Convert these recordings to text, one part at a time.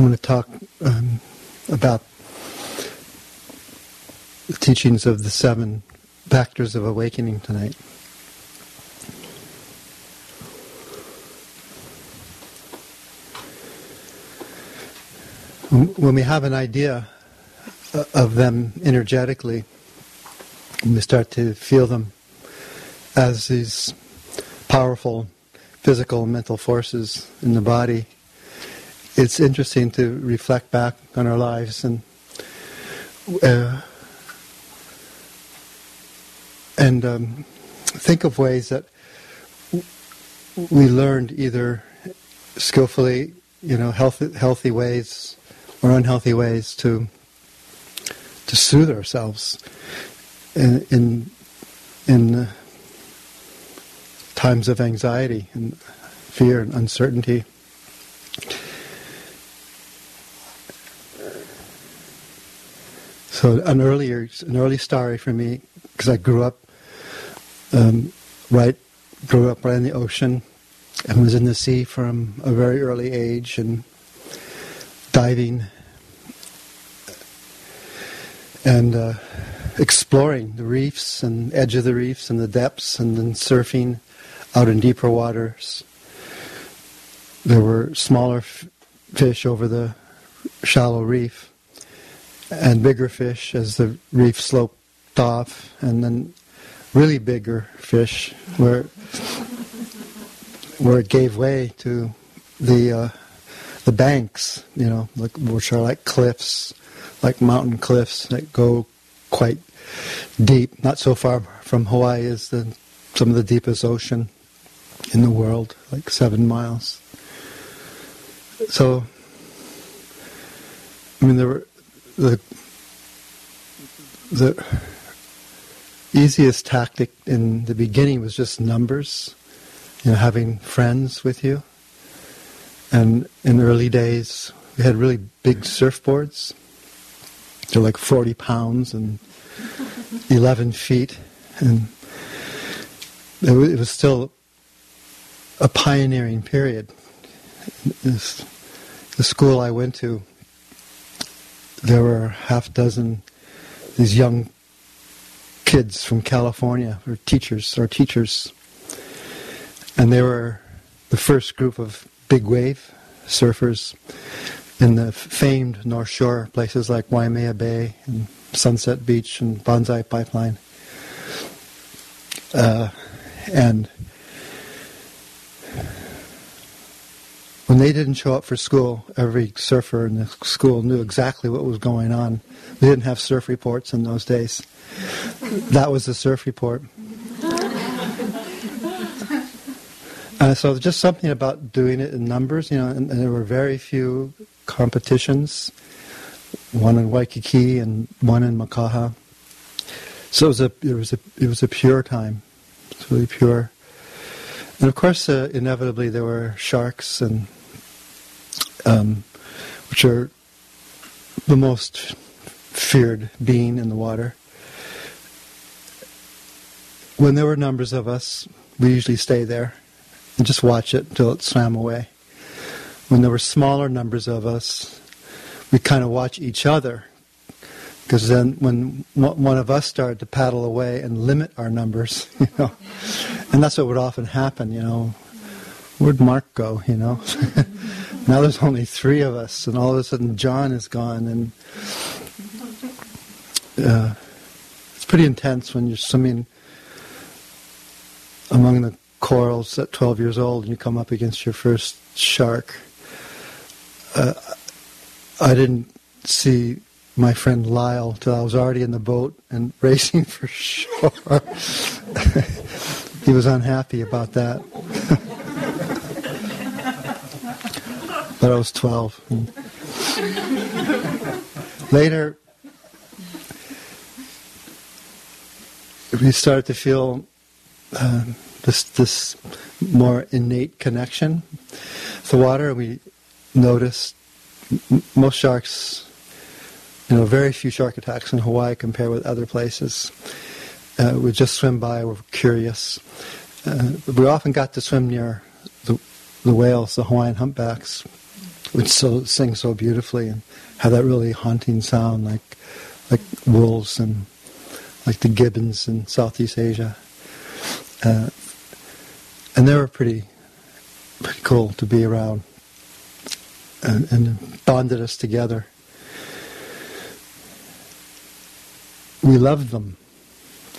I'm going to talk um, about the teachings of the seven factors of awakening tonight. When we have an idea uh, of them energetically, we start to feel them as these powerful physical and mental forces in the body it's interesting to reflect back on our lives and uh, and um, think of ways that we learned either skillfully, you know, healthy, healthy ways or unhealthy ways to to soothe ourselves in in, in uh, times of anxiety and fear and uncertainty. So an earlier, an early story for me, because I grew up um, right, grew up right in the ocean, and was in the sea from a very early age, and diving and uh, exploring the reefs and edge of the reefs and the depths, and then surfing out in deeper waters. There were smaller f- fish over the shallow reef and bigger fish as the reef sloped off, and then really bigger fish where where it gave way to the uh, the banks, you know, which are like cliffs, like mountain cliffs that go quite deep. Not so far from Hawaii is the some of the deepest ocean in the world, like seven miles. So, I mean, there were the the easiest tactic in the beginning was just numbers, you know, having friends with you. And in the early days, we had really big surfboards. They're like 40 pounds and 11 feet. And it was still a pioneering period. This, the school I went to there were half dozen these young kids from California, or teachers, or teachers, and they were the first group of big wave surfers in the famed North Shore places like Waimea Bay and Sunset Beach and Banzai Pipeline. Uh, and when they didn't show up for school, every surfer in the school knew exactly what was going on. They didn't have surf reports in those days. That was the surf report. Uh, so just something about doing it in numbers, you know, and, and, there were very few competitions, one in Waikiki and one in Makaha. So it was a it was a it was a pure time, it's really pure. And of course, uh, inevitably there were sharks and um, which are the most feared being in the water. When there were numbers of us, we usually stay there and just watch it until it swam away. When there were smaller numbers of us, we kind of watch each other because then when one of us started to paddle away and limit our numbers, you know, and that's what would often happen, you know, where'd Mark go, you know? now there's only three of us, and all of a sudden John is gone, and uh, it's pretty intense when you're swimming among the corals at 12 years old and you come up against your first shark. Uh, I didn't see my friend Lyle till I was already in the boat and racing for shore. he was unhappy about that. But I was 12. Later, we started to feel uh, this this more innate connection the water. We noticed most sharks, you know, very few shark attacks in Hawaii compared with other places. Uh, we just swim by. We're curious. Uh, we often got to swim near the, the whales, the Hawaiian humpbacks, would so sing so beautifully and have that really haunting sound, like like wolves and like the gibbons in Southeast Asia. Uh, and they were pretty pretty cool to be around and, and bonded us together. We loved them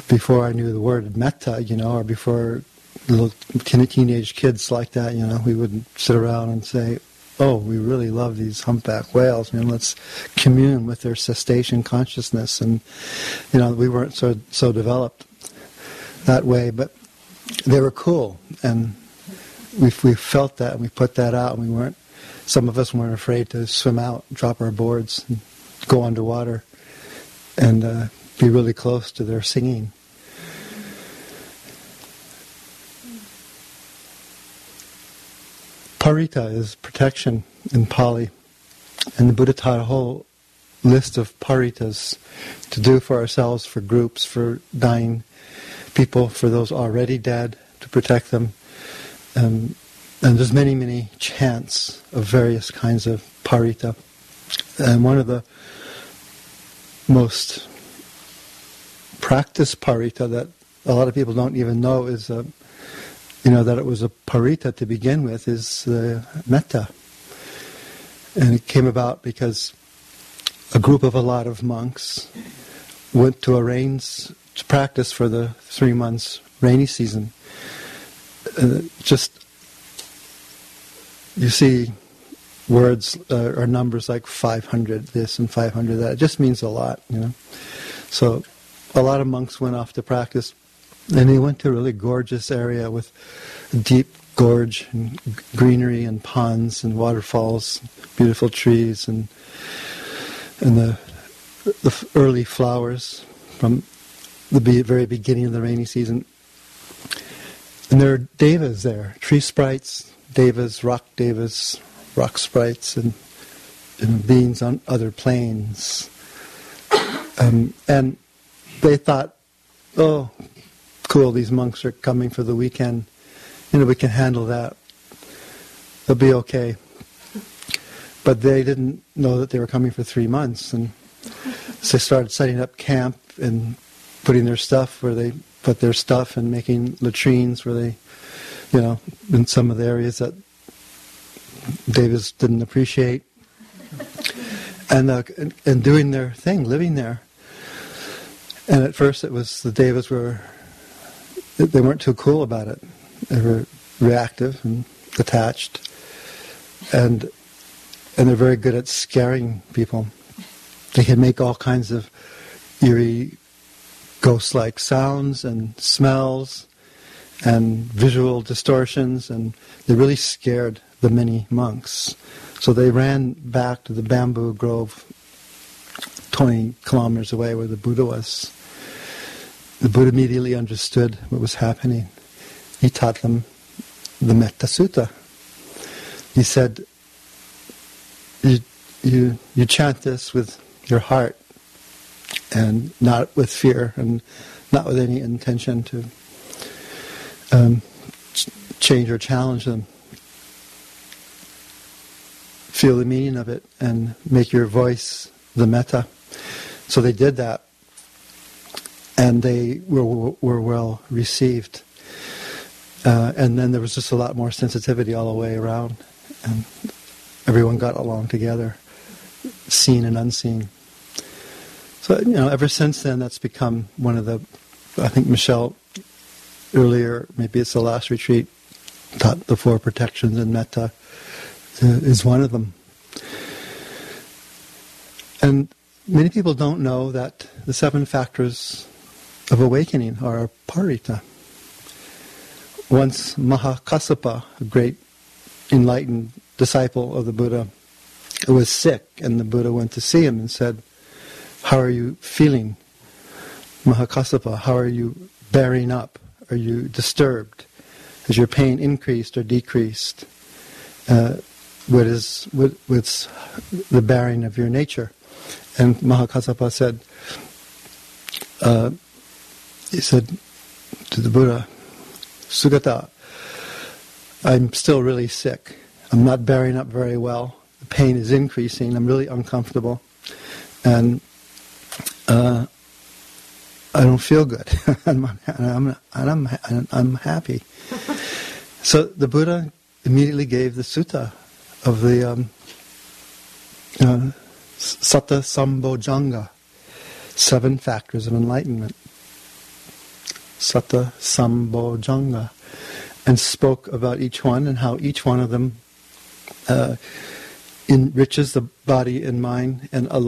before I knew the word metta, you know, or before little teenage kids like that, you know, we would sit around and say, oh, we really love these humpback whales. You know, let's commune with their cetacean consciousness. And, you know, we weren't so, so developed that way, but they were cool. And we, we felt that and we put that out and we weren't, some of us weren't afraid to swim out, drop our boards, and go underwater and uh, be really close to their singing. Parita is protection in Pali. And the Buddha taught a whole list of paritas to do for ourselves, for groups, for dying people, for those already dead, to protect them. Um, and there's many, many chants of various kinds of parita. And one of the most practiced parita that a lot of people don't even know is a you know, that it was a parita to begin with is uh, metta. And it came about because a group of a lot of monks went to a rains to practice for the three months rainy season. Uh, just you see words uh, or numbers like 500 this and 500 that. It just means a lot, you know. So a lot of monks went off to practice and he went to a really gorgeous area with a deep gorge and greenery and ponds and waterfalls, beautiful trees and and the the early flowers from the very beginning of the rainy season. And there are devas there, tree sprites, devas, rock devas, rock sprites, and, and beings on other planes. Um, and they thought, oh, cool, these monks are coming for the weekend. You know, we can handle that. They'll be okay. But they didn't know that they were coming for three months. And so they started setting up camp and putting their stuff where they put their stuff and making latrines where they, you know, in some of the areas that devas didn't appreciate. And, uh, and, and doing their thing, living there. And at first it was the devas were they weren't too cool about it. They were reactive and attached, and and they're very good at scaring people. They can make all kinds of eerie, ghost-like sounds and smells, and visual distortions, and they really scared the many monks. So they ran back to the bamboo grove, 20 kilometers away where the Buddha was the Buddha immediately understood what was happening. He taught them the Metta Sutta. He said, you, you, you chant this with your heart and not with fear and not with any intention to um, change or challenge them. Feel the meaning of it and make your voice the metta. So they did that and they were, were well received. Uh, and then there was just a lot more sensitivity all the way around, and everyone got along together, seen and unseen. So you know, ever since then, that's become one of the. I think Michelle earlier, maybe it's the last retreat, taught the four protections, and metta uh, is one of them. And many people don't know that the seven factors of awakening are parita. Once Mahakassapa, a great enlightened disciple of the Buddha, was sick, and the Buddha went to see him and said, How are you feeling, Mahakassapa? How are you bearing up? Are you disturbed? Has your pain increased or decreased? Uh, what is what, what's the bearing of your nature? And Mahakassapa said, uh, he said to the Buddha, Sugata, I'm still really sick. I'm not bearing up very well. the pain is increasing. I'm really uncomfortable, and uh, I don't feel good. and I'm, and I'm, and I'm happy. so the Buddha immediately gave the sutta of the um, uh, Satta Sambojjhanga, seven factors of enlightenment. Satta Sambojjhanga, and spoke about each one and how each one of them uh, enriches the body and mind and allows